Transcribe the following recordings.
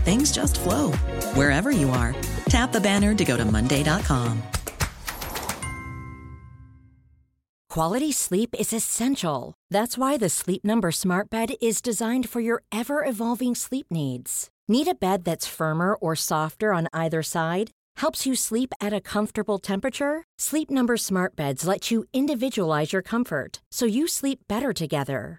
things just flow wherever you are. Tap the banner to go to Monday.com. Quality sleep is essential. That's why the Sleep Number Smart Bed is designed for your ever evolving sleep needs. Need a bed that's firmer or softer on either side? Helps you sleep at a comfortable temperature? Sleep Number Smart Beds let you individualize your comfort so you sleep better together.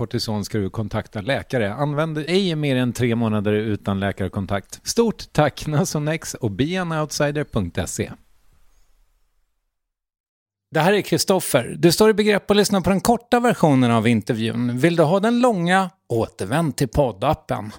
kortison ska du kontakta läkare. Använd ej mer än tre månader utan läkarkontakt. Stort tack Nasonex och beanoutsider.se. Det här är Kristoffer. Du står i begrepp att lyssna på den korta versionen av intervjun. Vill du ha den långa? Återvänd till poddappen.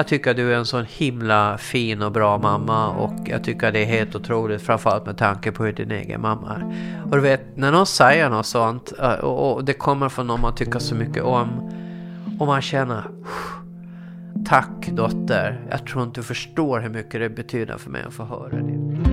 Jag tycker att du är en sån himla fin och bra mamma och jag tycker att det är helt otroligt framförallt med tanke på hur din egen mamma är. Och du vet, när någon säger något sånt eh, och det kommer från någon man tycker så mycket om och man känner Tack dotter, jag tror inte du förstår hur mycket det betyder för mig att få höra det.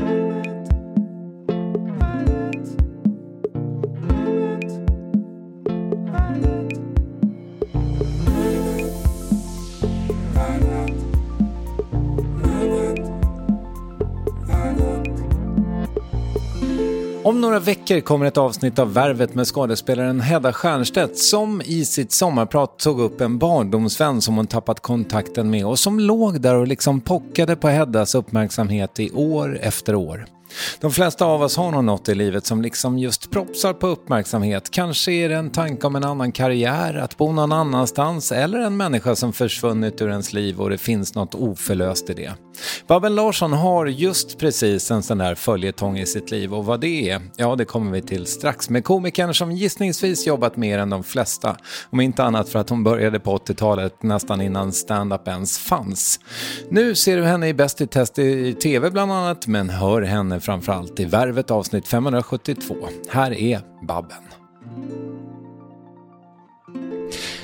Om några veckor kommer ett avsnitt av Värvet med skådespelaren Hedda Stiernstedt som i sitt sommarprat tog upp en barndomsvän som hon tappat kontakten med och som låg där och liksom pockade på Heddas uppmärksamhet i år efter år. De flesta av oss har nog något i livet som liksom just propsar på uppmärksamhet. Kanske är det en tanke om en annan karriär, att bo någon annanstans eller en människa som försvunnit ur ens liv och det finns något oförlöst i det. Babben Larsson har just precis en sån där följetong i sitt liv och vad det är, ja det kommer vi till strax med komikern som gissningsvis jobbat mer än de flesta. Om inte annat för att hon började på 80-talet nästan innan stand-up ens fanns. Nu ser du henne i Bäst i test i TV bland annat men hör henne framförallt i Värvet avsnitt 572. Här är Babben.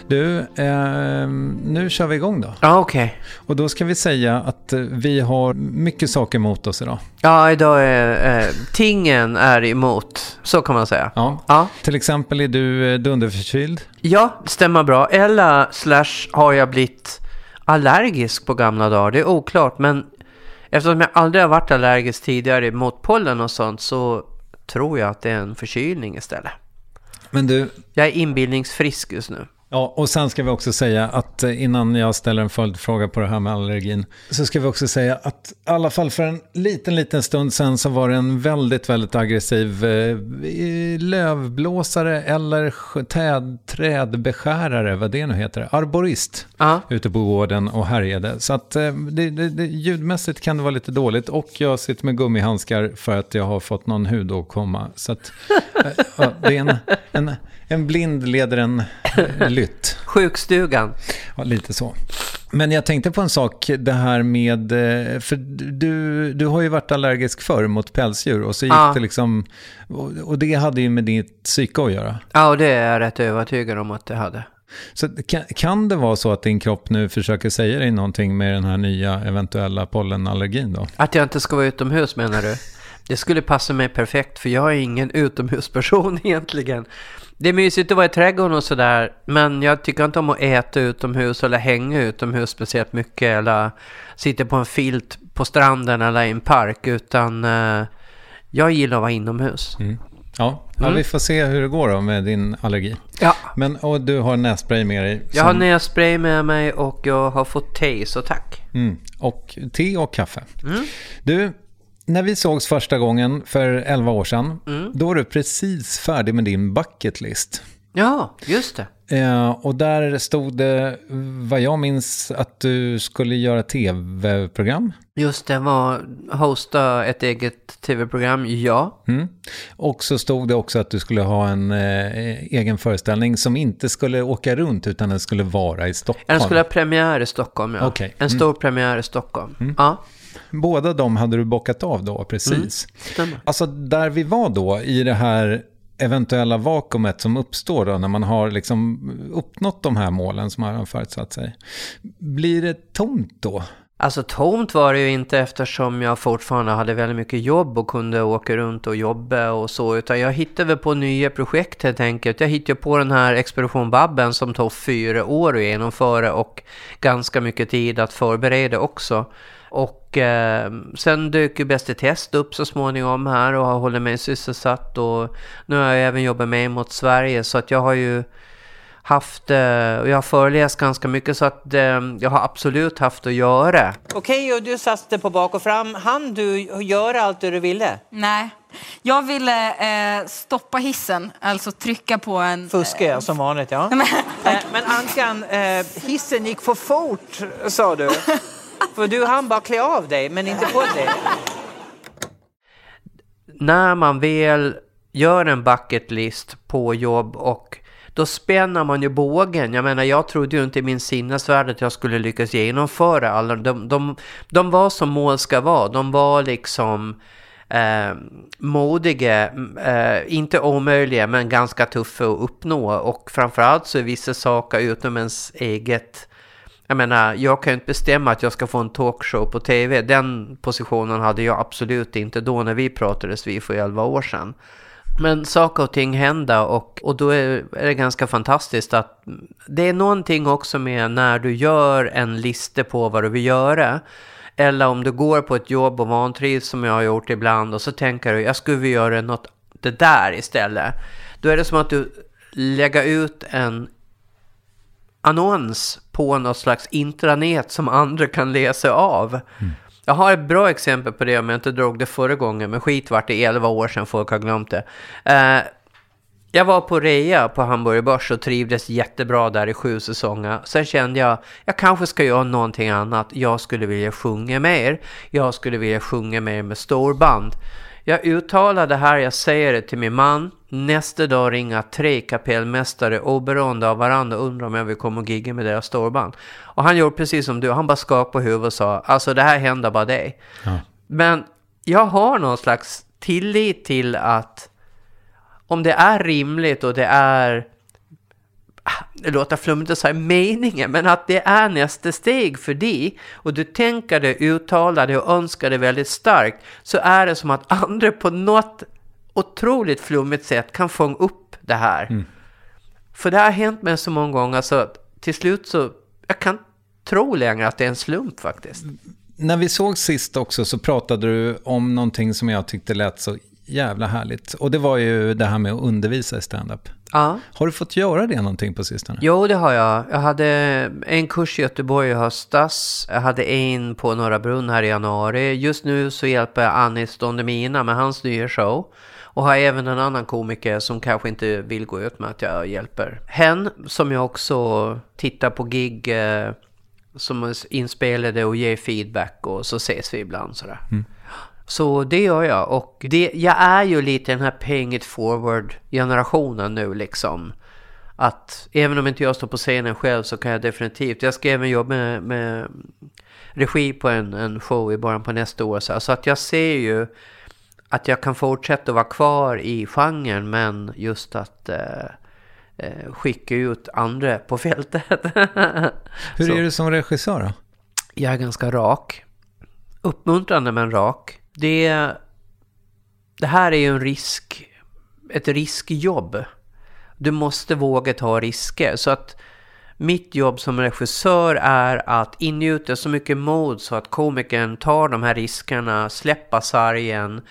Du, eh, nu kör vi igång då. Ja, okej. Okay. Och då ska vi säga att eh, vi har mycket saker emot oss idag. Ja, idag är eh, tingen är emot. Så kan man säga. Ja. ja. Till exempel är du eh, dunderförkyld. Ja, stämmer bra. Eller slash har jag blivit allergisk på gamla dagar. Det är oklart, men Eftersom jag aldrig har varit allergisk tidigare mot pollen och sånt så tror jag att det är en förkylning istället. Men du, Jag är inbildningsfrisk just nu. Ja, och sen ska vi också säga att eh, innan jag ställer en följdfråga på det här med allergin, så ska vi också säga att i alla fall för en liten, liten stund sen så var det en väldigt, väldigt aggressiv eh, lövblåsare eller täd, trädbeskärare, vad det nu heter, arborist, Ja. ute på gården och härjade. Så att eh, det, det, det, ljudmässigt kan det vara lite dåligt och jag sitter med gummihandskar för att jag har fått någon hudåkomma. Så att eh, ja, det är en, en, en blind leder en eh, lytt. Sjukstugan. Ja, lite så. Men jag tänkte på en sak, det här med, för du, du har ju varit allergisk förr mot pälsdjur och så gick Ja. det liksom, och det hade ju med ditt psyke att göra. Ja, och det är jag rätt övertygad om att det hade. Så kan, kan det vara så att din kropp nu försöker säga dig någonting med den här nya eventuella pollenallergin då? Att jag inte ska vara utomhus menar du? Det skulle passa mig perfekt för jag är ingen utomhusperson egentligen. Det är mysigt att vara i trädgården och sådär men jag tycker inte om att äta utomhus eller hänga utomhus speciellt mycket eller sitta på en filt på stranden eller i en park utan eh, jag gillar att vara inomhus. Ja, ja Mm. vi får se hur det går då med din allergi. Ja. Men och du har nässpray med dig. Jag har som- nässpray med mig och jag har fått te så tack. Mm. Och te och kaffe. Mm. Du, när vi sågs första gången för 11 år sedan, Mm. då var du precis färdig med din bucket list. Ja, just det. Eh, och där stod det, vad jag minns, att du skulle göra tv-program. Just det, var hosta ett eget tv-program, ja. Mm. Och så stod det också att du skulle ha en eh, egen föreställning som inte skulle åka runt utan den skulle vara i Stockholm. Den skulle ha premiär i Stockholm, ja. Okej. En stor premiär i Stockholm. Ja, Båda de hade du bockat av då, precis. stämmer. Alltså där vi var då, i det här eventuella vakuumet som uppstår då när man har liksom uppnått de här målen som man har förutsatt sig. Blir det tomt då? Alltså tomt var det ju inte eftersom jag fortfarande hade väldigt mycket jobb och kunde åka runt och jobba och så. Utan jag hittade väl på nya projekt helt enkelt. Jag hittade på den här Expedition Babben som tog fyra år att genomföra och ganska mycket tid att förbereda också. Och eh, sen dök ju Bäst i test upp så småningom här och har hållit mig sysselsatt. Och nu har jag även jobbat med mot Sverige så att jag har ju haft, eh, och jag har föreläst ganska mycket så att eh, jag har absolut haft att göra. Okej, och du satte på bak och fram. Han du göra allt det du ville? Nej. Jag ville eh, stoppa hissen, alltså trycka på en... Fuskar jag som vanligt, ja. Eh, Men Ankan, eh, hissen gick för fort, sa du. För du hann bara klä av dig, men inte på dig. När man väl gör en bucket list på jobb och då spänner man ju bågen. Jag menar, jag trodde ju inte i min sinnesvärld att jag skulle lyckas genomföra alla. De, de, de var som mål ska vara. De var liksom eh, modiga, eh, inte omöjliga, men ganska tuffa att uppnå. Och framförallt så är vissa saker utom ens eget jag menar, jag kan ju inte bestämma att jag ska få en talkshow på tv. Den positionen hade jag absolut inte då när vi pratades vid för 11 år sedan. Men saker och ting händer och, och då är, är det ganska fantastiskt att det är någonting också med när du gör en lista på vad du vill göra. Eller om du går på ett jobb och vantrivs som jag har gjort ibland och så tänker du jag skulle vilja göra något det där istället. Då är det som att du lägger ut en annons på något slags intranät som andra kan läsa av. Jag har ett bra exempel på det om jag inte drog det förra gången, men skit vart det 11 år sedan folk har glömt det. Eh, jag var på rea på Hamburger Börs och trivdes jättebra där i sju säsonger. Sen kände jag, jag kanske ska göra någonting annat. Jag skulle vilja sjunga mer. Jag skulle vilja sjunga mer med storband. Jag uttalar det här, jag säger det till min man. Nästa dag ringer tre kapellmästare oberoende av varandra och undrar om jag vill komma och gigga med deras storband. Och han gjorde precis som du, han bara skakade på huvudet och sa alltså det här händer bara dig. Men jag har någon slags tillit till att om det är rimligt och det är det låter flummigt att säga meningen, men att det är nästa steg för dig och du tänker det, uttalar det och önskar det väldigt starkt så är det som att andra på något otroligt flummigt sätt kan fånga upp det här. För det har hänt mig så många gånger så till slut så, jag kan tro längre att det är en slump faktiskt. när vi såg sist också så pratade du om någonting som jag tyckte lät så jävla härligt. Och det var ju det här med att undervisa i stand-up. Ja. Har du fått göra det någonting på sistone? Jo, det har jag. Jag hade en kurs i Göteborg i höstas. Jag hade en på Norra Brunn här i januari. Just nu så hjälper jag Anis Don Demina med hans nya show. Och har även en annan komiker som kanske inte vill gå ut med att jag hjälper hen. Som jag också tittar på gig eh, som inspelade och ger feedback och så ses vi ibland sådär. Så det gör jag och det, jag är ju lite den här paying it forward generationen nu liksom. Att även om inte jag står på scenen själv så kan jag definitivt, jag ska även jobba med, med regi på en, en show i början på nästa år. Så, så att jag ser ju att jag kan fortsätta att vara kvar i genren men just att eh, eh, skicka ut andra på fältet. Hur är du som regissör då? Jag är ganska rak. Uppmuntrande men rak. Det, det här är ju en risk, ett riskjobb. Du måste våga ta risker. Så att mitt jobb som regissör är att ingjuta så mycket mod så att komikern tar de här riskerna, släppa sargen,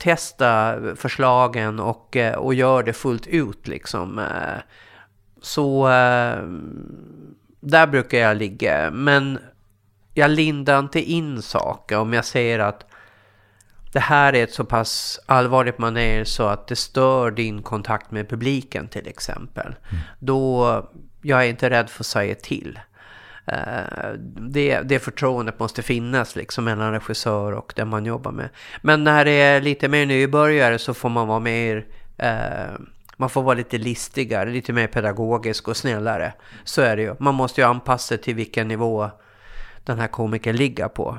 testa förslagen och, eh, och gör det fullt ut liksom. Eh, Så eh, där brukar jag ligga. Men jag lindar inte in saker om jag ser att det här är ett så pass allvarligt manér så att det stör din kontakt med publiken till exempel. Då, jag är inte rädd för att säga till. Eh, Det, det förtroendet måste finnas liksom mellan regissör och den man jobbar med. Men när det är lite mer nybörjare så får man vara mer eh, man får vara lite listigare, lite mer pedagogisk och snällare. Så är det ju. Man måste ju anpassa sig till vilken nivå den här komikern ligger på.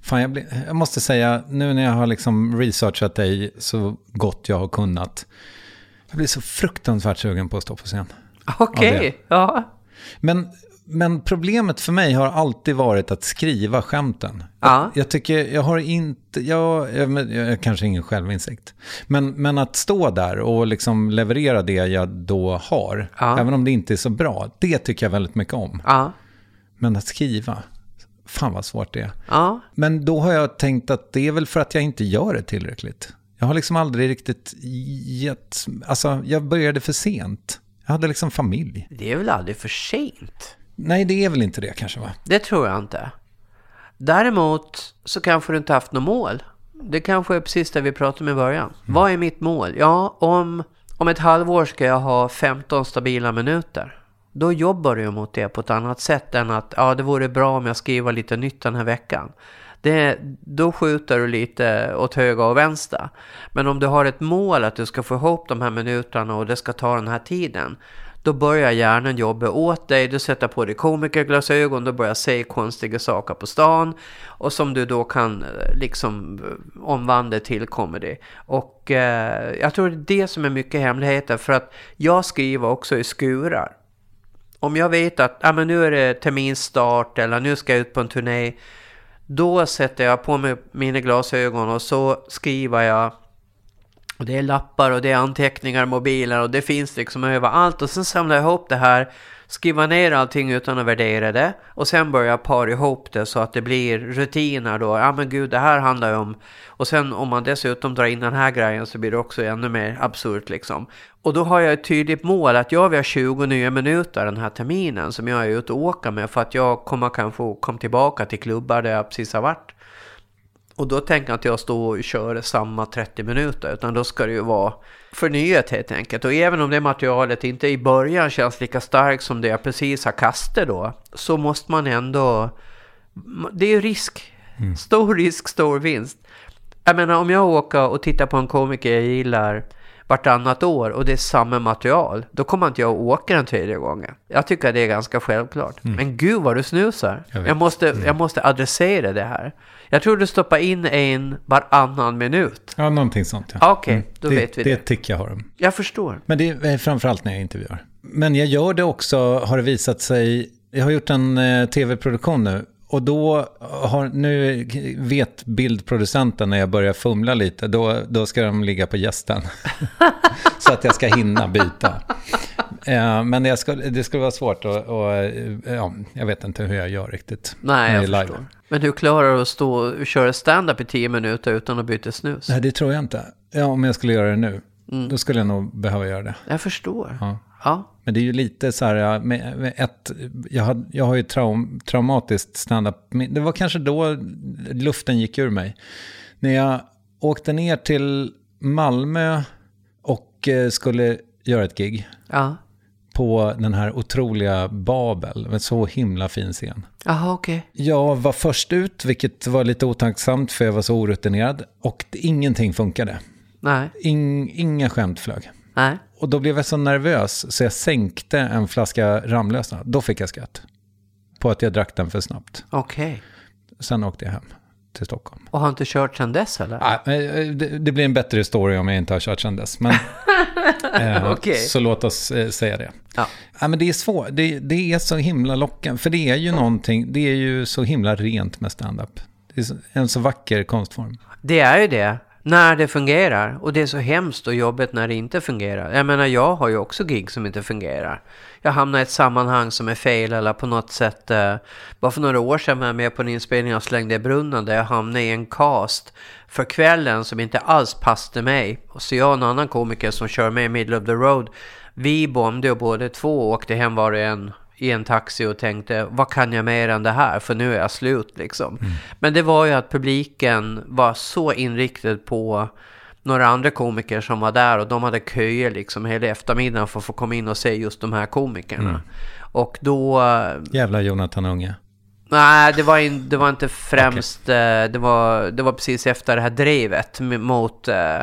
Fan, jag, blir, jag måste säga, nu när jag har liksom researchat dig så gott jag har kunnat. Jag blir så fruktansvärt sugen på att stå på scen. Okej, ja. Men, men problemet för mig har alltid varit att skriva skämten. Ja. Jag, jag tycker, jag har inte, jag, jag, jag kanske ingen självinsikt. Men, men att stå där och liksom leverera det jag då har, Ja. även om det inte är så bra, det tycker jag väldigt mycket om. Ja, Men att skriva, fan vad svårt det är. Men då har jag tänkt att det är väl för att jag inte gör det tillräckligt. Jag har liksom aldrig riktigt gett, alltså jag började för sent. Jag hade liksom familj. Det är väl aldrig för sent? Nej, det är väl inte det kanske va? Det tror jag inte. Däremot så kanske du inte haft något mål. Det kanske är precis det vi pratade om i början. Vad är mitt mål? Ja, om, om ett halvår ska jag ha 15 stabila minuter. Då jobbar du mot det på ett annat sätt än att ja, det vore bra om jag skriver lite nytt den här veckan. Det, då skjuter du lite åt höger och vänster. Men om du har ett mål att du ska få ihop de här minuterna och det ska ta den här tiden. Då börjar hjärnan jobba åt dig, du sätter på dig komikerglasögon, du börjar se konstiga saker på stan och som du då kan eh, liksom eh, omvandla till comedy. Och eh, jag tror det är det som är mycket hemligheter för att jag skriver också i skurar. Om jag vet att ah, men nu är det terminstart eller nu ska jag ut på en turné. Då sätter jag på mig mina glasögon och så skriver jag. Och det är lappar och det är anteckningar, mobiler och det finns liksom överallt. Och sen samlar jag ihop det här, skriver ner allting utan att värdera det. Och sen börjar jag para ihop det så att det blir rutiner då. Ja men gud, det här handlar ju om... Och sen om man dessutom drar in den här grejen så blir det också ännu mer absurt liksom. Och då har jag ett tydligt mål att jag vill ha 20 nya minuter den här terminen som jag är ute och åker med för att jag kommer kanske komma tillbaka till klubbar där jag precis har varit. Och då tänker jag att jag står och kör samma 30 minuter utan då ska det ju vara förnyat helt enkelt. Och även om det materialet inte i början känns lika starkt som det jag precis har kastat då så måste man ändå... Det är ju risk. Stor risk, stor vinst. Jag menar om jag åker och tittar på en komiker jag gillar vartannat år och det är samma material, då kommer inte jag att åka den tredje gången. Jag tycker att det är ganska självklart. Men gud vad du snusar. Jag. Jag, måste, jag måste adressera det här. Jag tror du stoppar in en varannan minut. Ja, någonting sånt. Ja. Okej, då det, vet vi det. Det tycker jag har dem. Jag förstår. Men det är framförallt när jag intervjuar. Men jag gör det också, har det visat sig, jag har gjort en eh, tv-produktion nu. Och då har, nu vet bildproducenten när jag börjar fumla lite, då, då ska de ligga på gästen. Så att jag ska hinna byta. Eh, men jag skulle, det skulle vara svårt att, och, eh, ja, jag vet inte hur jag gör riktigt. Nej, jag är förstår. Men hur klarar du att stå och köra stand-up i tio minuter utan att byta snus? Nej, det tror jag inte. Ja, om jag skulle göra det nu, Mm. då skulle jag nog behöva göra det. Jag förstår. Ja. Ja. Men det är ju lite så här, med, med ett, jag, har, jag har ju traum, traumatiskt stand-up. Det var kanske då luften gick ur mig. När jag åkte ner till Malmö och eh, skulle göra ett gig Ja. på den här otroliga Babel, en så himla fin scen. Jaha, okej. Jag var först ut, vilket var lite otacksamt för jag var så orutinerad. Och ingenting funkade. Nej. In, inga skämt flög. Nej. Och då blev jag så nervös så jag sänkte en flaska Ramlösa. Då fick jag skratt. På att jag drack den för snabbt. Okej. Sen åkte jag hem till Stockholm. Och har inte kört sedan dess eller? Ah, eh, det, det blir en bättre story om jag inte har kört sedan dess. Men, eh, Okej. Så låt oss eh, säga det. Ja. Ja, men det är svårt. Det, det är så himla lockande. För det är ju någonting, det är ju så himla rent med stand-up. Det är en så vacker konstform. Det är ju det. När det fungerar. Och det är så hemskt och jobbigt när det inte fungerar. Jag menar, jag har ju också gig som inte fungerar. Jag hamnar i ett sammanhang som är fel eller på något sätt. Eh, bara för några år sedan var jag med på en inspelning av Slängde i brunnen där jag hamnade i en cast för kvällen som inte alls passade mig. Och så jag och en annan komiker som kör med i Middle of the Road. Vi bombade och båda två och åkte hem var och en i en taxi och tänkte vad kan jag mer än det här för nu är jag slut liksom. Men det var ju att publiken var så inriktad på några andra komiker som var där och de hade köer liksom hela eftermiddagen för att få komma in och se just de här komikerna. Och då, Jävla Jonathan Unge. nej det var, in, det var inte främst, eh, det, var, det var precis efter det här drevet mot eh,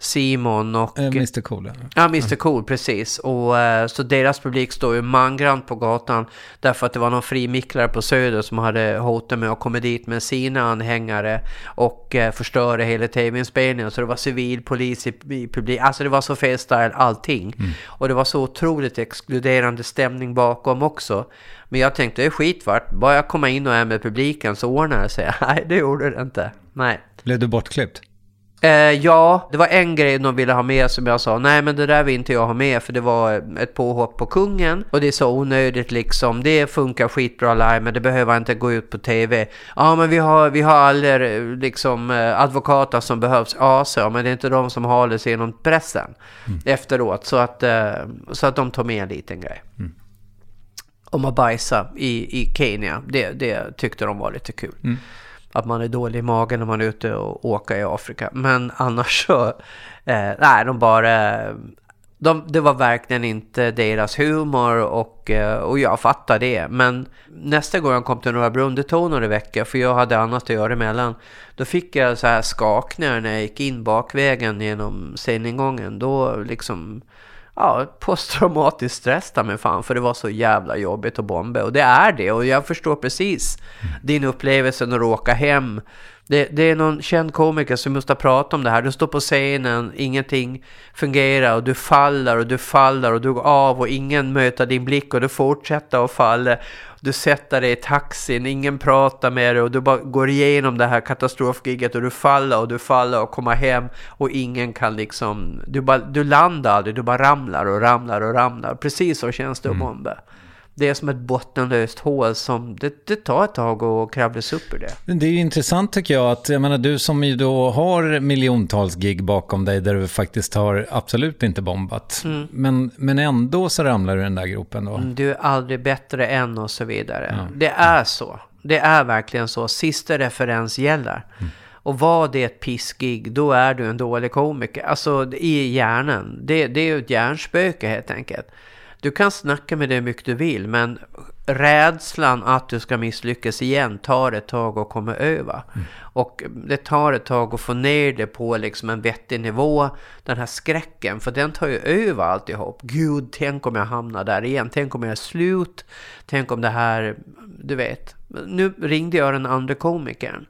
Simon och... Eh, Mr Cool. eller? Ja, Mr Cool, precis. Och, eh, så deras publik står ju mangrant på gatan därför att det var någon frimicklare på Söder som hade hotat med att komma dit med sina anhängare och eh, förstöra hela tv-inspelningen. Så det var civilpolis i, i publik. Alltså det var så fel style allting. Och det var så otroligt exkluderande stämning bakom också. Men jag tänkte det är skitvart. Bara jag komma in och är med publiken så ordnar det sig. Nej, det gjorde det inte. Nej. Blev du bortklippt? Eh, ja, det var en grej de ville ha med som jag sa, nej men det där vill inte jag ha med för det var ett påhopp på kungen och det är så onödigt liksom. Det funkar skitbra live men det behöver inte gå ut på tv. Ja men vi har, vi har alla eh, liksom eh, advokater som behövs. Ja så, men det är inte de som håller sig genom pressen efteråt. Så att, eh, så att de tar med en liten grej. Om att bajsa i, i Kenya, det, det tyckte de var lite kul att man är dålig i magen när man är ute och åker i Afrika. Men annars så, eh, nej, de bara, de, det var verkligen inte deras humor och, eh, och jag fattar det. Men nästa gång jag kom till Norra Brunn, det tog några veckor för jag hade annat att göra emellan. Då fick jag så här skakningar när jag gick in bakvägen genom sceningången. Då liksom, ja, posttraumatisk stress där med fan, för det var så jävla jobbigt att bomba. Och det är det, och jag förstår precis din upplevelse när du åker hem. Det, det är någon känd komiker som måste prata om det här. Du står på scenen, ingenting fungerar och du faller och du faller och du går av och ingen möter din blick och du fortsätter att falla. Du sätter dig i taxin, ingen pratar med dig och du bara går igenom det här katastrofgiget och du faller och du faller och kommer hem och ingen kan liksom, du, bara, du landar aldrig, du bara ramlar och ramlar och ramlar. Precis så känns det att bomba. Det är som ett bottenlöst hål som det, det tar ett tag att kravla sig upp ur det. Det är intressant tycker jag att, jag menar du som ju då har miljontals gig bakom dig där du faktiskt har absolut inte bombat. Men, men ändå så ramlar du i den där gropen då. Du är aldrig bättre än och så vidare. Det är så. Det är verkligen så. Sista referens gäller. Och var det ett pissgig, då är du en dålig komiker. Alltså i hjärnan. Det, det är ju ett hjärnspöke helt enkelt. Du kan snacka med det hur mycket du vill, men rädslan att du ska misslyckas igen tar ett tag att komma över. Och det tar ett tag att få ner det på liksom en vettig nivå. Den här skräcken, för den tar ju över alltihop. Gud, tänk om jag hamnar där igen. Tänk om jag är slut. Tänk om det här, du vet. Nu ringde jag den andra komikern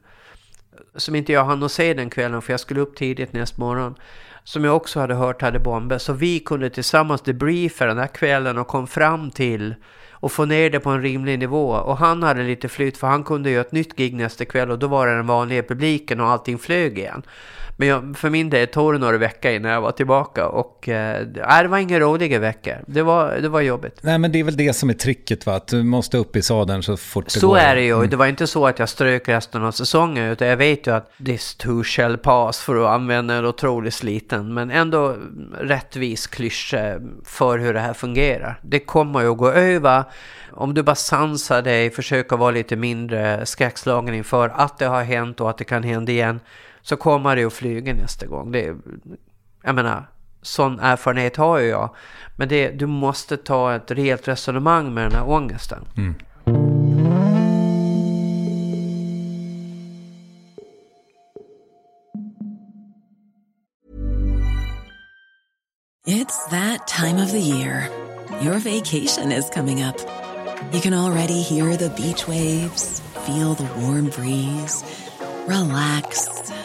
som inte jag hann att se den kvällen för jag skulle upp tidigt nästa morgon. Som jag också hade hört hade bombats, Så vi kunde tillsammans debriefa den här kvällen och kom fram till och få ner det på en rimlig nivå. Och han hade lite flyt för han kunde göra ett nytt gig nästa kväll och då var det den vanliga publiken och allting flög igen. Men jag, för min del tog det några veckor innan jag var tillbaka och eh, det var inga roliga veckor. Det var, det var jobbigt. Nej, men det är väl det som är tricket va? Att du måste upp i sadeln så fort det så går. Så är det ju. Mm. Det var inte så att jag strök resten av säsongen utan jag vet ju att this too shall pass för att använda en otroligt sliten men ändå rättvis klyscha för hur det här fungerar. Det kommer ju att gå över om du bara sansar dig, försöker vara lite mindre skräckslagen inför att det har hänt och att det kan hända igen så kommer det att flyga nästa gång. Det, jag menar, sån erfarenhet har ju jag. Men det, du måste ta ett rejält resonemang med den här ångesten. Mm. It's that time of the year. Your vacation is coming up. You can already hear the beach waves, feel the warm breeze, relax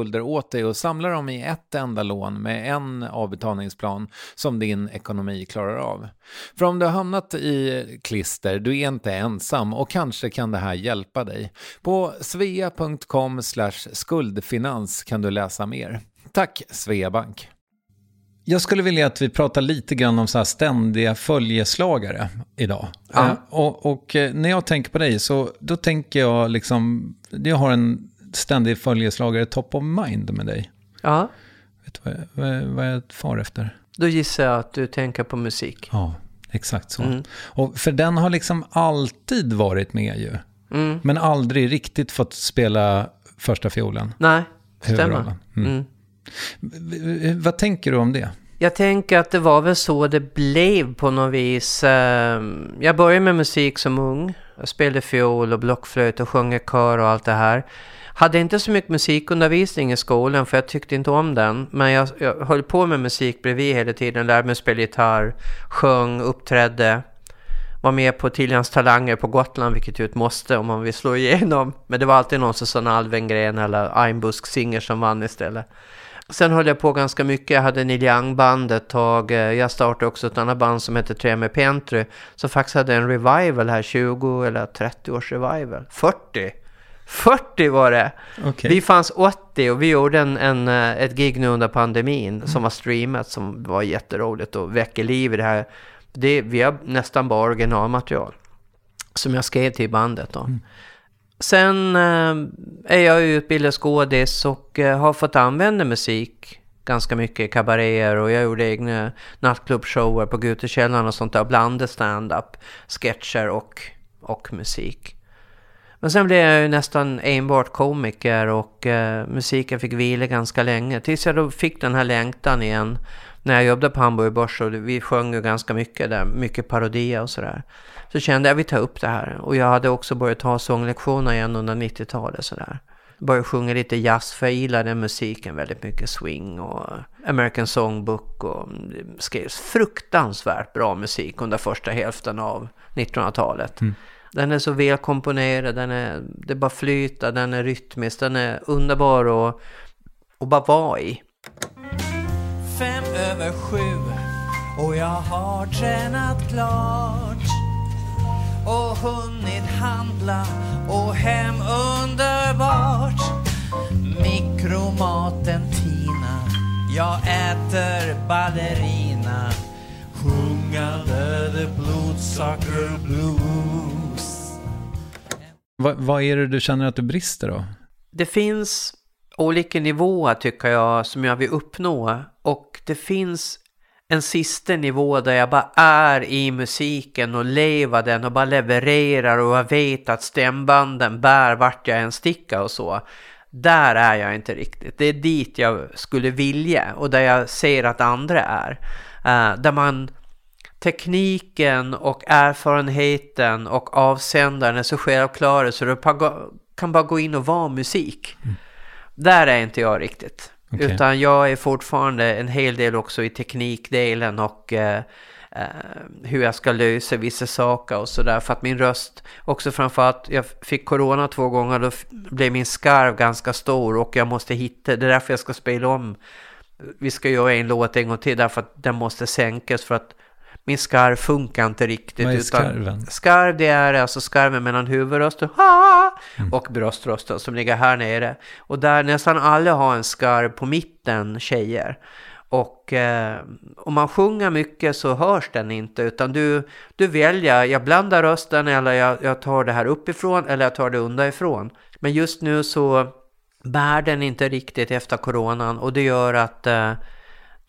skulder åt dig och samlar dem i ett enda lån med en avbetalningsplan som din ekonomi klarar av. För om du har hamnat i klister, du är inte ensam och kanske kan det här hjälpa dig. På svea.com skuldfinans kan du läsa mer. Tack Sveabank! Jag skulle vilja att vi pratar lite grann om så här ständiga följeslagare idag. Ja. Eh, och, och, eh, när jag tänker på dig så då tänker jag liksom, jag har en ständig följeslagare top of mind med dig. Ja. Vet du vad jag, vad jag far efter? Då gissar jag att du tänker på musik. Ja, exakt så. Mm. Och för den har liksom alltid varit med ju. Mm. Men aldrig riktigt fått spela första fiolen. Nej, stämmer. Mm. mm. Vad tänker du om det? Jag tänker att det var väl så det blev på något vis. Ehm, jag började med musik som ung. Jag spelade fiol och blockflöjt och sjöng kör och allt det här. Hade inte så mycket musikundervisning i skolan för jag tyckte inte om den. Men jag, jag höll på med musik bredvid hela tiden. Lärde mig spela gitarr, sjöng, uppträdde. Var med på Tiljans talanger på Gotland, vilket ju ett måste om man vill slå igenom. Men det var alltid någon som sa Alvengren eller Einbusk Singer som vann istället. Sen höll jag på ganska mycket. Jag hade Neil Young-band ett tag. Jag startade också ett annat band som hette Tre med Pentry. Som faktiskt hade en revival här, 20 eller 30 års revival. 40! 40 var det! Okay. Vi fanns 80 och vi gjorde en, en, ett gig nu under pandemin mm. som var streamat som var jätteroligt och väcker liv i det här. Det, vi har nästan bara originalmaterial som jag skrev till bandet då. Mm. Sen eh, är jag utbildad skådis och eh, har fått använda musik ganska mycket kabaréer och jag gjorde egna nattklubbshower på Gutekällaren och sånt där. Blandade stand-up, sketcher och, och musik. Men sen blev jag ju nästan enbart komiker och eh, musiken fick vila ganska länge. Tills jag då fick den här längtan igen när jag jobbade på Hamburg Börs och vi sjöng ju ganska mycket där, mycket parodia och sådär. Så kände jag att vi tar upp det här. Och jag hade också börjat ta sånglektioner igen under 90-talet sådär. Började sjunga lite jazz, för jag gillade musiken väldigt mycket. Swing och American Songbook och mm, det skrevs fruktansvärt bra musik under första hälften av 1900-talet. Mm. Den är så välkomponerad, den är, det bara flyter, den är rytmisk, den är underbar att, och bara vara i. Fem över sju och jag har tränat klart och hunnit handla och hem underbart. Mikromaten Tina, jag äter ballerina sjungande the blodsocker blues. Va, vad är det du känner att du brister då? Det finns olika nivåer tycker jag som jag vill uppnå och det finns en sista nivå där jag bara är i musiken och lever den och bara levererar och jag vet att stämbanden bär vart jag än stickar och så. Där är jag inte riktigt. Det är dit jag skulle vilja och där jag ser att andra är. Uh, där man tekniken och erfarenheten och avsändaren är så självklara så du kan bara gå in och vara musik. Mm. Där är inte jag riktigt. Okay. Utan jag är fortfarande en hel del också i teknikdelen och eh, eh, hur jag ska lösa vissa saker och sådär. För att min röst, också framförallt, jag fick corona två gånger, då blev min skarv ganska stor och jag måste hitta, det är därför jag ska spela om. Vi ska göra en låt en gång till därför att den måste sänkas för att min skarv funkar inte riktigt. Vad är skarven? skarv det är alltså skarven mellan huvudrösten mm. och bröströsten som ligger här nere. Och där nästan alla har en skarv på mitten tjejer. Och eh, om man sjunger mycket så hörs den inte utan du, du väljer, jag blandar rösten eller jag, jag tar det här uppifrån eller jag tar det underifrån. Men just nu så bär den inte riktigt efter coronan och det gör att eh,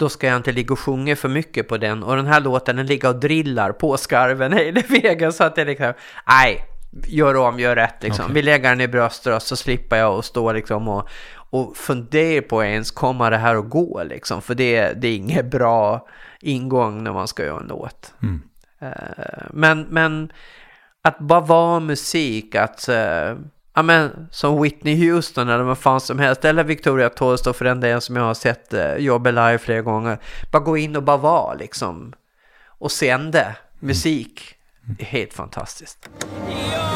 då ska jag inte ligga och sjunga för mycket på den. Och den här låten den ligger och drillar på skarven hela vägen så att det liksom, nej, gör om, gör rätt liksom. Okay. Vi lägger den i bröströst så slipper jag att stå liksom och, och fundera på ens, kommer det här att gå liksom? För det, det är inget bra ingång när man ska göra en låt. Mm. Uh, men, men att bara vara musik, att uh, ja men som Whitney Houston eller vad fan som helst, eller Victoria Tolstoy för den delen som jag har sett eh, jobba live flera gånger. Bara gå in och bara vara liksom. Och sända musik. Det är helt fantastiskt. Mm.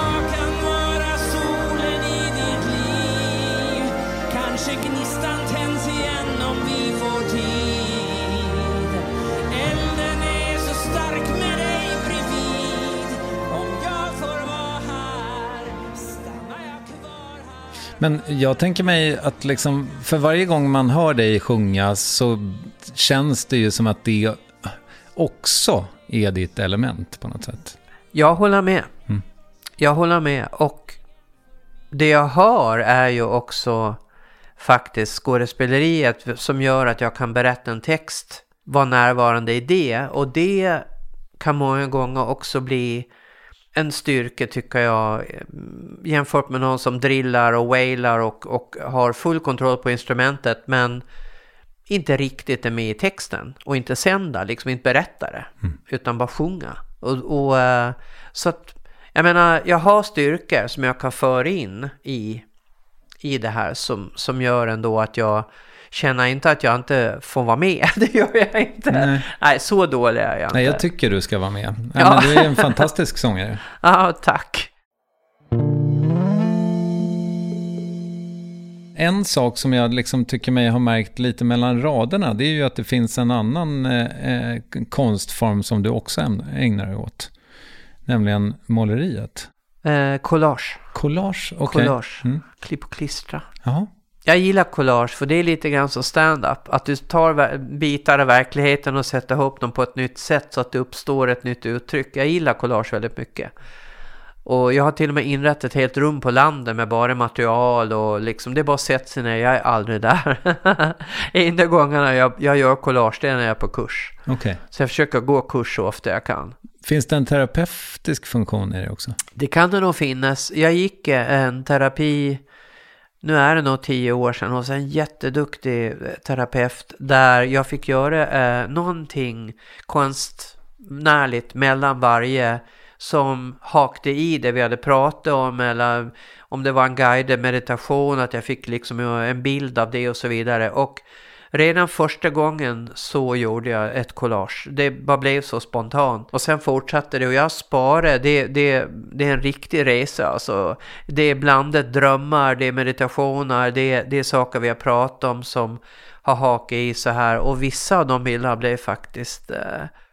Men jag tänker mig att liksom, för varje gång man hör dig sjunga så känns det ju som att det också är ditt element på något sätt. Jag håller med. Mm. Jag håller med. Och det jag hör är ju också faktiskt skådespeleriet som gör att jag kan berätta en text, vara närvarande i det. Och det kan många gånger också bli en styrka tycker jag jämfört med någon som drillar och wailar och, och har full kontroll på instrumentet men inte riktigt är med i texten och inte sända, liksom inte berätta det mm. utan bara sjunga. Och, och, eh, så att, jag menar, jag har styrkor som jag kan föra in i, i det här som, som gör ändå att jag känner inte att jag inte får vara med. Det gör jag inte. Nej, Nej så dålig är jag inte. Nej, jag tycker du ska vara med. Ja, ja. Men du är en fantastisk sångare. Ja, tack. En sak som jag liksom tycker mig ha märkt lite mellan raderna, det är ju att det finns en annan eh, eh konstform som du också ägnar dig åt. Nämligen måleriet. Eh, collage. Collage, okej. Okay. Collage. Mm. Klipp och klistra. Jaha. Jag gillar collage för det är lite grann som stand-up. Att du tar bitar av verkligheten och sätter ihop dem på ett nytt sätt så att det uppstår ett nytt uttryck. Jag gillar collage väldigt mycket. Och jag har till och med inrett ett helt rum på landet med bara material och liksom det är bara sätta sig ner. Jag är aldrig där. Enda gångerna jag, jag gör collage det är när jag är på kurs. Okay. Så jag försöker gå kurs så ofta jag kan. Finns det en terapeutisk funktion i det också? Det kan det nog finnas. Jag gick en terapi, nu är det nog tio år sedan, hos en jätteduktig eh, terapeut där jag fick göra eh, någonting konstnärligt mellan varje som hakte i det vi hade pratat om eller om det var en guided meditation att jag fick liksom eh, en bild av det och så vidare. Och redan första gången så gjorde jag ett collage. Det bara blev så spontant. Och sen fortsatte det och jag sparade. Det, det, det är en riktig resa alltså. Det är blandat drömmar, det är meditationer, det, det är saker vi har pratat om som har hakat i så här. Och vissa av de bilderna blev faktiskt eh,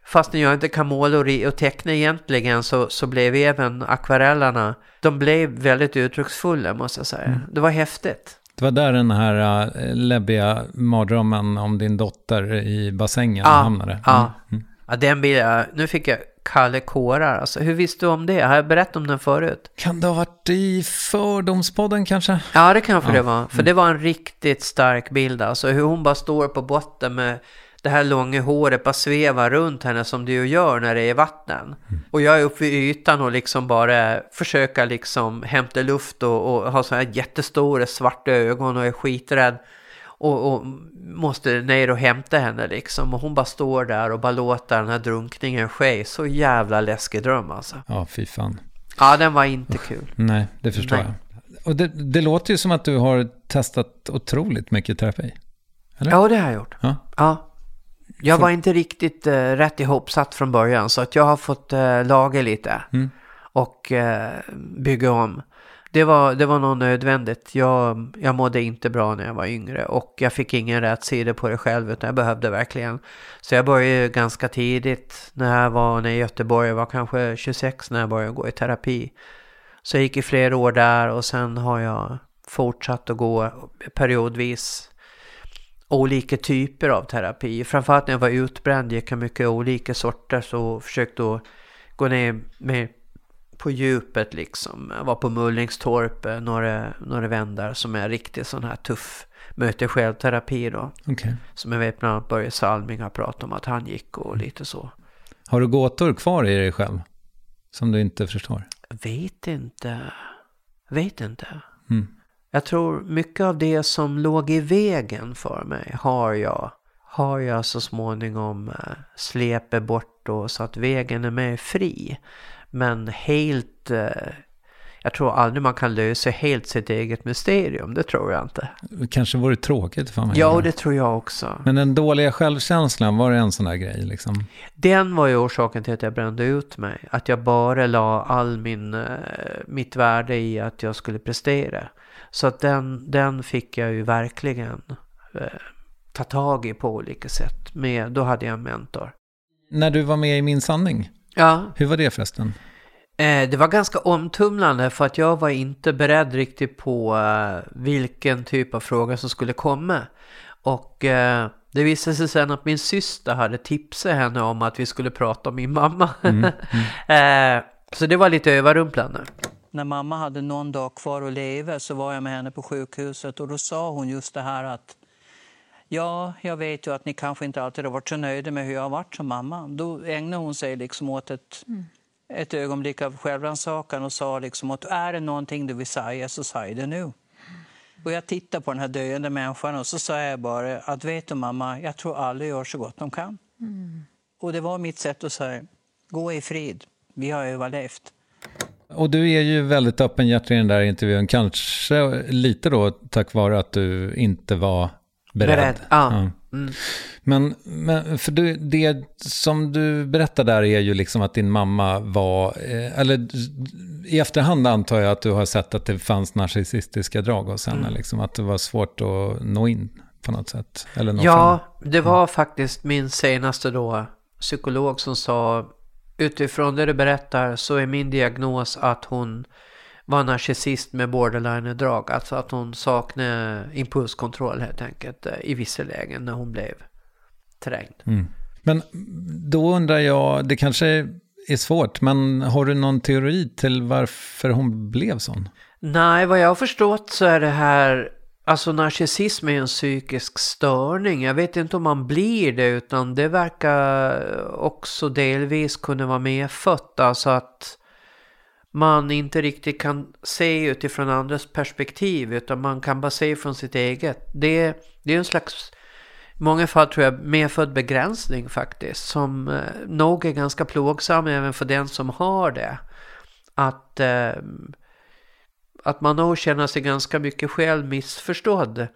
fastän jag inte kan måla och, teckna egentligen så, så blev även akvarellerna, de blev väldigt uttrycksfulla måste jag säga. Mm. Det var häftigt. Det var där den här uh, läbbiga mardrömmen om din dotter i bassängen ja, hamnade. Mm. Ja. Mm. ja, den bilden, nu fick jag Kalle kårar. Alltså, hur visste du om det? Har jag berättat om den förut? Kan det ha varit i Fördomspodden kanske? Ja, det kanske ja. det var. För mm. det var en riktigt stark bild. Alltså hur hon bara står på botten med det här långa håret bara svävar runt henne som det ju gör när det är vatten. Mm. Och jag är uppe vid ytan och liksom bara försöker liksom hämta luft och, och ha så här jättestora svarta ögon och är skiträdd. Och, och, måste ner och hämta henne liksom. Och hon bara står där och bara låter den här drunkningen ske. Så jävla läskig dröm alltså. Ja, fy fan. Ja, den var inte kul. Nej, det förstår Nej. jag. Och det, det, låter ju som att du har testat otroligt mycket terapi. Eller? Ja, det har jag gjort. Ja. ja. Jag var inte riktigt uh, rätt ihopsatt från början så att jag har fått uh, laga lite mm. och uh, bygga om. Det var, det var nog nödvändigt. Jag, jag mådde inte bra när jag var yngre och jag fick ingen rätt sida på det själv utan jag behövde verkligen. Så jag började ganska tidigt när jag var i Göteborg. Jag var kanske 26 när jag började gå i terapi. Så jag gick i flera år där och sen har jag fortsatt att gå periodvis olika typer av terapi. Framförallt när jag var utbränd gick jag mycket olika sorter så försökte att gå ner med på djupet liksom. Jag var på Mullingstorp några, några vändar som är riktigt sån här tuff möte självterapi då. Okay. Som jag vet bland annat Börje Salming har pratat om att han gick och lite så. Har du gåtor kvar i dig själv? Som du inte förstår? Vet inte. Vet inte. Mm. Jag tror mycket av det som låg i vägen för mig har jag, har jag så småningom eh, släppt bort då så att vägen är mer fri. Men helt, eh, jag tror aldrig man kan lösa helt sitt eget mysterium, det tror jag inte. Det kanske vore tråkigt för mig. Ja, det tror jag också. Men den dåliga självkänslan, var det en sån där grej liksom? Den var ju orsaken till att jag brände ut mig. Att jag bara la all min, eh, mitt värde i att jag skulle prestera. Så att den, den fick jag ju verkligen eh, ta tag i på olika sätt. Med, då hade jag en mentor. När du var med i Min sanning, ja. hur var det förresten? Eh, det var ganska omtumlande för att jag var inte beredd riktigt på eh, vilken typ av fråga som skulle komma. Och eh, det visade sig sen att min syster hade tipsat henne om att vi skulle prata om min mamma. Mm, mm. eh, så det var lite överrumplande när mamma hade någon dag kvar att leva så var jag med henne på sjukhuset och då sa hon just det här att Ja, jag vet ju att ni kanske inte alltid har varit så nöjda med hur jag har varit som mamma. Då ägnade hon sig liksom åt ett, mm. ett ögonblick av självrannsakan och sa liksom att är det någonting du vill säga så säg det nu. Och jag tittade på den här döende människan och så sa jag bara att vet du mamma, jag tror alla gör så gott de kan. Mm. Och det var mitt sätt att säga, gå i frid, vi har överlevt. Och du är ju väldigt öppenhjärtig i den där intervjun, kanske lite då tack vare att du inte var beredd. beredd ja. ja. Mm. Men, men för du, det som du berättar där är ju liksom att din mamma var, eh, eller i efterhand antar jag att du har sett att det fanns narcissistiska drag hos henne, Mm. liksom, att det var svårt att nå in på något sätt. Eller Ja, fram. det var faktiskt min senaste då psykolog som sa utifrån det du berättar så är min diagnos att hon var narcissist med borderline-drag. Alltså att hon saknade impulskontroll helt enkelt eh, i vissa lägen när hon blev trängd. Mm. Men då undrar jag, det kanske är svårt, men har du någon teori till varför hon blev sån? Nej, vad jag har förstått så är det här, alltså narcissism är en psykisk störning. Jag vet inte om man blir det, utan det verkar också delvis kunna vara medfött. Alltså att man inte riktigt kan se utifrån andras perspektiv, utan man kan bara se från sitt eget. Det, det är en slags, i många fall tror jag, medfödd begränsning faktiskt, som eh, nog är ganska plågsam även för den som har det. Att eh, att man nog känner sig ganska mycket själv missförstådd.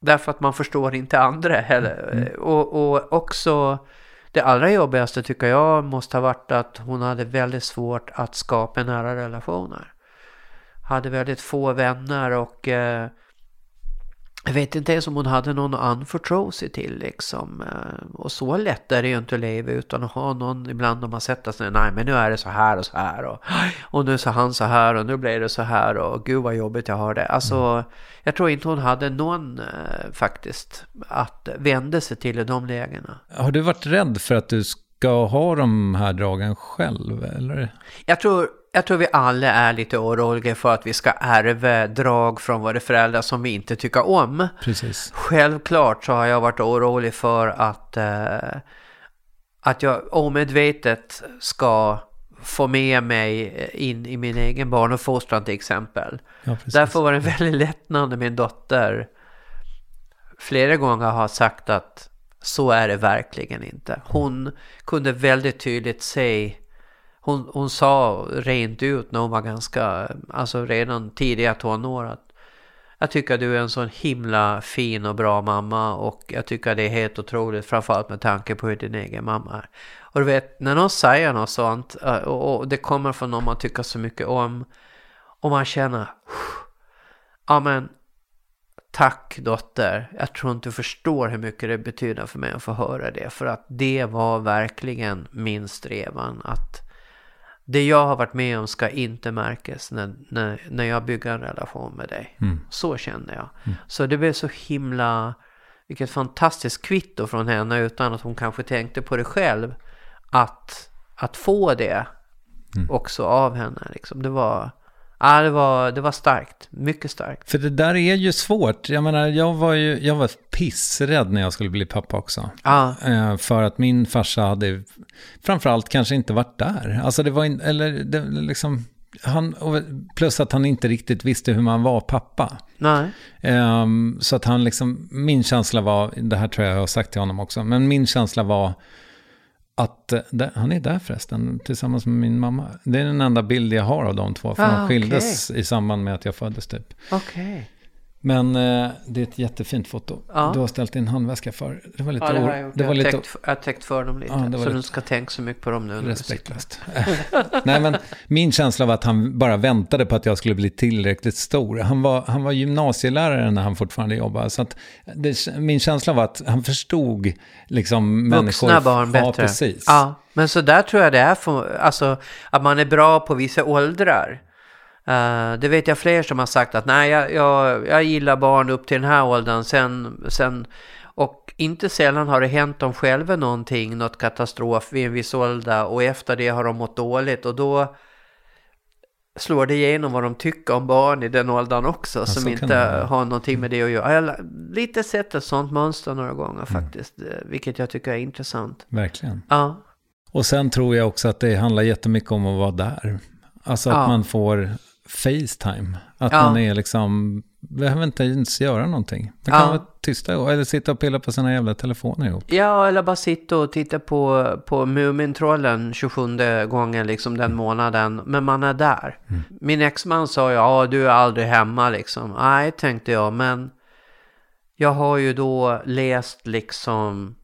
Därför att man förstår inte andra heller. Och, och också det allra jobbigaste tycker jag måste ha varit att hon hade väldigt svårt att skapa nära relationer. Hade väldigt få vänner och eh, jag vet inte ens om hon hade någon att anförtro sig till liksom. Eh, Och så lätt är det ju inte att leva utan att ha någon ibland om man sätter sig nej men nu är det så här och så här och, och nu sa han så här och nu blev det så här och gud vad jobbigt jag har det. Alltså jag tror inte hon hade någon eh, faktiskt att vända sig till i de lägena. Har du varit rädd för att du ska ha de här dragen själv, eller? Jag tror, jag tror vi alla är lite oroliga för att vi ska ärva drag från våra föräldrar som vi inte tycker om. Precis. Självklart så har jag varit orolig för att, eh, att jag omedvetet ska få med mig in i min egen barnuppfostran till exempel. Ja. Därför var det väldigt lättnad när min dotter flera gånger har sagt att så är det verkligen inte. Hon kunde väldigt tydligt se hon, hon sa rent ut när hon var ganska, alltså redan tidiga tonår att jag tycker att du är en sån himla fin och bra mamma och jag tycker att det är helt otroligt framförallt med tanke på hur din egen mamma är. Och du vet, när någon säger något sånt eh, och, och det kommer från någon man tycker så mycket om och man känner ja men tack dotter, jag tror inte du förstår hur mycket det betyder för mig att få höra det för att det var verkligen min strävan att det jag har varit med om ska inte märkas när, när, när jag bygger en relation med dig. Så kände jag. Så det blev så himla, vilket fantastiskt kvitto från henne utan att hon kanske tänkte på det själv. Att, att få det också av henne. Liksom. Det, var, ja, det, var, det var starkt, mycket starkt. För det där är ju svårt. Jag menar, jag var ju jag var pissrädd när jag skulle bli pappa också. Ja, Eh, för att min farsa hade framförallt kanske inte varit där. Alltså det var in, eller det, liksom, han, plus att han inte riktigt visste hur man var pappa. nej. Ehm, så att han liksom, min känsla var, det här tror jag jag har sagt till honom också, men min känsla var att, eh, det, han är där förresten, tillsammans med min mamma. Det är den enda bild jag har av de två, för Ah, de skildes i samband med att jag föddes typ. Okej. Men eh, det är ett jättefint foto. Ja. Du har ställt din handväska för. Det var lite, Ja, det har jag gjort. det jag, var har lite täckt, jag har täckt för dem lite. Ja, så lite- du ska tänka så mycket på dem nu. respektlöst. Nej, men min känsla var att han bara väntade på att jag skulle bli tillräckligt stor. Han var, han var gymnasielärare när han fortfarande jobbade. Så att det, min känsla var att han förstod liksom Vuxna människor. barn Ja, bättre. precis. Ja, men så där tror jag det är för, alltså att man är bra på vissa åldrar. Eh, det vet jag fler som har sagt att nej, jag, jag, jag gillar barn upp till den här åldern. Sen, sen, och inte sällan har det hänt dem själva någonting, något katastrof vid en viss ålder och efter det har de mått dåligt och då slår det igenom vad de tycker om barn i den åldern också så som inte vara. har någonting med det att göra. Jag har lite sett ett sånt mönster några gånger faktiskt, eh, vilket jag tycker är intressant. Verkligen. Ja, Och sen tror jag också att det handlar jättemycket om att vara där. Alltså att Ja. man får Facetime. Att Ja. man är liksom, behöver inte ens göra någonting. Man kan Ja. vara tysta eller sitta och pilla på sina jävla telefoner ihop. Ja, eller bara sitta och titta på, på Mumintrollen 27 gången liksom den månaden. Men man är där. Min exman sa ju, ja du är aldrig hemma liksom. Nej, tänkte jag, men Jag har ju då läst liksom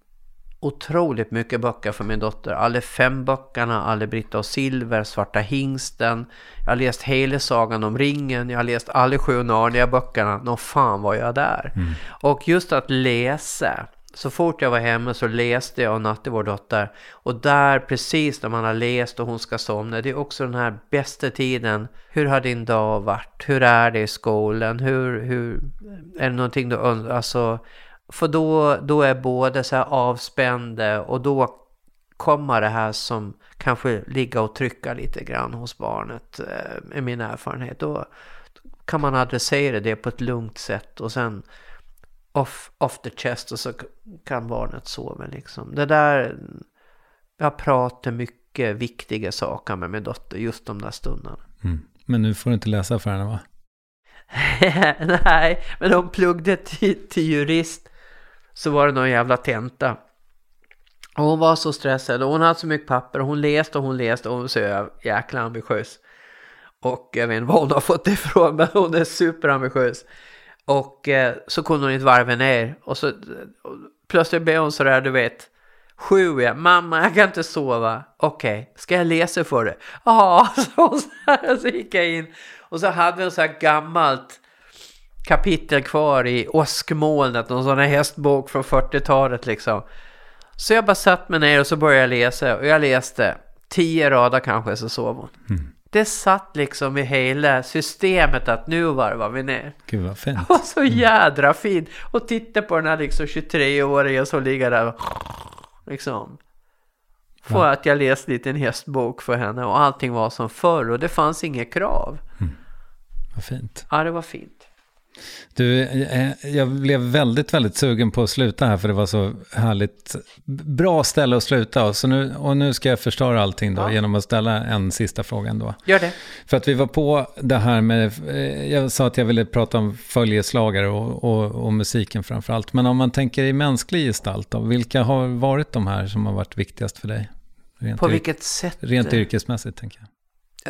otroligt mycket böcker för min dotter. Alla fem böckerna, alla Britta och Silver, Svarta hingsten. Jag har läst hela Sagan om ringen, jag har läst alla sju Narnia-böckerna. Nå fan var jag där. Mm. Och just att läsa. Så fort jag var hemma så läste jag och Natte, vår dotter. Och där precis när man har läst och hon ska somna, det är också den här bästa tiden. Hur har din dag varit? Hur är det i skolan? Hur, hur är det någonting du undrar? Alltså, för då, då är båda så här avspända och då kommer det här som kanske ligga och trycka lite grann hos barnet, eh, är min erfarenhet. Då kan man adressera det på ett lugnt sätt och sen off, off the chest och så kan barnet sova liksom. Det där, jag pratar mycket viktiga saker med min dotter just de där stunderna. Mm. Men nu får du inte läsa för henne va? Nej, men hon pluggade till, till jurist så var det någon jävla tenta. Och hon var så stressad och hon hade så mycket papper och hon läste och hon läste och hon var så jäkla ambitiös. Och eh, jag vet inte var hon har fått det ifrån men hon är superambitiös. Och eh, så kunde hon inte varva ner och så och plötsligt blev hon sådär du vet. Sju ja, mamma jag kan inte sova. Okej, okay. ska jag läsa för dig? Ja, så, så gick jag in. Och så hade vi en så här gammalt kapitel kvar i åskmolnet, någon sån här hästbok från 40-talet liksom. Så jag bara satt mig ner och så började jag läsa och jag läste tio rader kanske så sov hon. Mm. Det satt liksom i hela systemet att nu varvar vi ner. Gud vad fint. Var så jädra fint. Och titta på den här liksom 23-åringen som ligger där liksom. För ja. att jag läste lite en hästbok för henne och allting var som förr och det fanns inget krav. Mm. Vad fint. Ja, det var fint. Du, eh, jag blev väldigt, väldigt sugen på att sluta här för det var så härligt. Bra ställe att sluta så nu, och nu ska jag förstöra allting då ja. genom att ställa en sista fråga ändå. Gör det. För att vi var på det här med, eh, jag sa att jag ville prata om följeslagare och, och, och musiken framför allt. Men om man tänker i mänsklig gestalt då, vilka har varit de här som har varit viktigast för dig? Rent på vilket sätt? Rent yrkesmässigt tänker jag.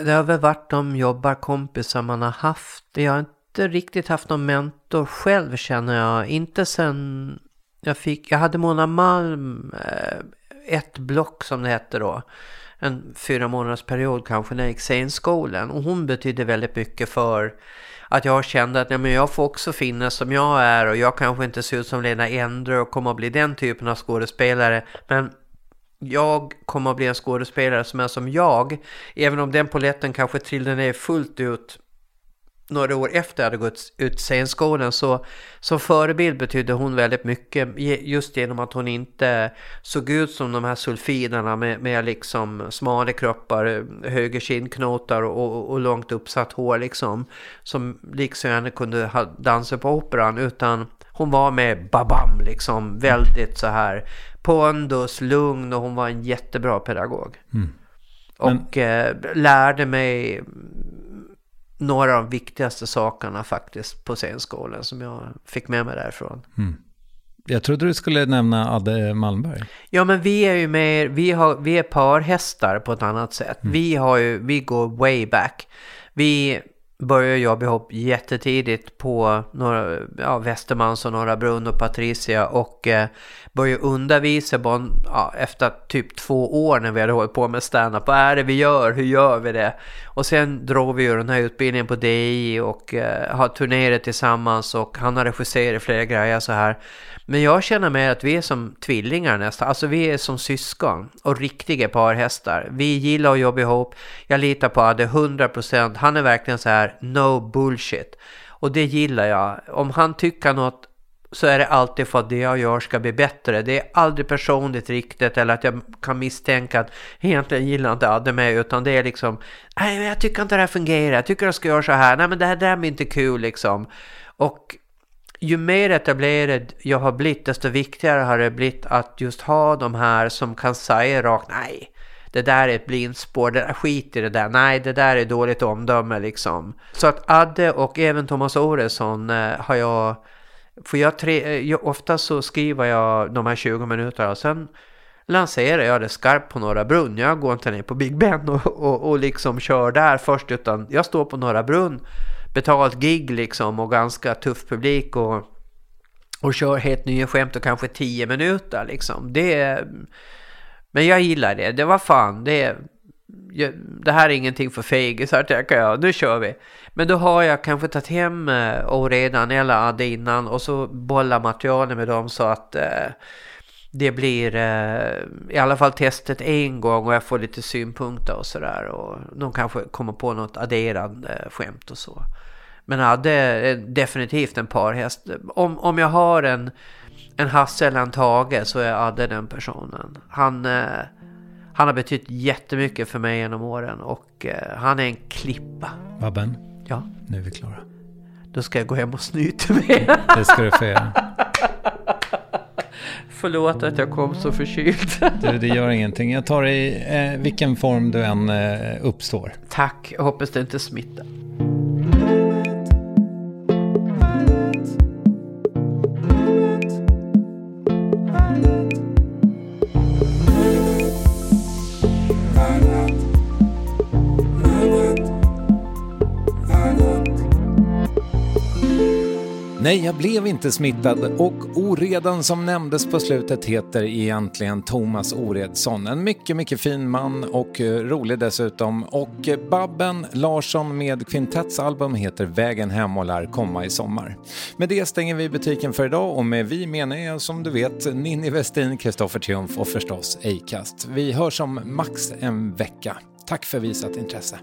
Det har väl varit de jobbarkompisar man har haft. Jag har inte inte riktigt haft någon mentor själv känner jag. Inte sen jag fick, jag hade Mona Malm, eh, ett block som det hette då. En fyra månaders period kanske när jag gick scenskolan. Och hon betydde väldigt mycket för att jag kände att ja, men jag får också finnas som jag är och jag kanske inte ser ut som Lena Endre och kommer att bli den typen av skådespelare. Men jag kommer att bli en skådespelare som är som jag. Även om den poletten kanske trillade ner fullt ut några år efter jag hade gått ut scenskolan så som förebild betydde hon väldigt mycket just genom att hon inte såg ut som de här sulfiderna med, med liksom smala kroppar, höga kindknotar och, och, och långt uppsatt hår liksom som liksom henne kunde dansa på operan utan hon var med babam liksom väldigt så här pondus, lugn och hon var en jättebra pedagog. Mm. Och eh, lärde mig några av de viktigaste sakerna faktiskt på scenskolan som jag fick med mig därifrån. Mm. Jag trodde du skulle nämna Adde Malmberg. Ja, men vi är ju mer, vi, har, vi är parhästar på ett annat sätt. Mm. Vi, har ju, vi går way back. Vi började jobba ihop jättetidigt på några, ja, Västermans och Norra Brunn och Patricia och eh, började undervisa bara, ja, efter typ två år när vi hade hållit på med stand-up. Vad är det vi gör? Hur gör vi det? Och sen drog vi ju den här utbildningen på DI och eh, har turnerat tillsammans och han har regisserat flera grejer så här. Men jag känner mer att vi är som tvillingar nästan. Alltså vi är som syskon och riktiga parhästar. Vi gillar att jobba ihop. Jag litar på Adde 100%. Han är verkligen så här no bullshit. Och det gillar jag. Om han tycker något så är det alltid för att det jag gör ska bli bättre. Det är aldrig personligt riktigt eller att jag kan misstänka att egentligen gillar inte Adde mig utan det är liksom nej men jag tycker inte det här fungerar, jag tycker jag ska göra så här, nej men det här, det här blir inte kul liksom. Och ju mer etablerad jag har blivit desto viktigare har det blivit att just ha de här som kan säga rakt nej. Det där är ett blindspår, det där, skit i det där, nej det där är dåligt omdöme liksom. Så att Adde och även Thomas Oresson eh, har jag, för jag, tre, eh, jag, ofta så skriver jag de här 20 minuterna och sen lanserar jag det skarpt på Norra Brunn. Jag går inte ner på Big Ben och, och, och liksom kör där först utan jag står på Norra Brunn betalt gig liksom och ganska tuff publik och och kör helt nya skämt och kanske 10 minuter liksom. Det, men jag gillar det. Det var fan, det, det här är ingenting för fegisar tänker jag. Nu kör vi. Men då har jag kanske tagit hem eh, Oredan eller Adde innan och så bollar materialet med dem så att eh, det blir eh, i alla fall testet en gång och jag får lite synpunkter och sådär. Och de kanske kommer på något adderande eh, skämt och så. Men Adde eh, definitivt en parhäst. Om, om jag har en, en Hasse eller en Tage så är Adde den personen. Han, eh, han har betytt jättemycket för mig genom åren och eh, han är en klippa. Babben, Ja, nu är vi klara. då ska jag gå hem och snyta mig. Det ska du få göra. Förlåt att jag kom så förkyld. Du, det gör ingenting. Jag tar i eh, vilken form du än eh, uppstår. Tack, jag hoppas det inte smittar. Nej, jag blev inte smittad och oredan som nämndes på slutet heter egentligen Thomas Oredsson. En mycket, mycket fin man och eh, rolig dessutom. Och eh, Babben Larsson med Kvintetts album heter Vägen hem och lär komma i sommar. Med det stänger vi butiken för idag och med vi menar jag som du vet Ninni Westin, Kristoffer Triumf och förstås Acast. Vi hörs om max en vecka. Tack för visat intresse.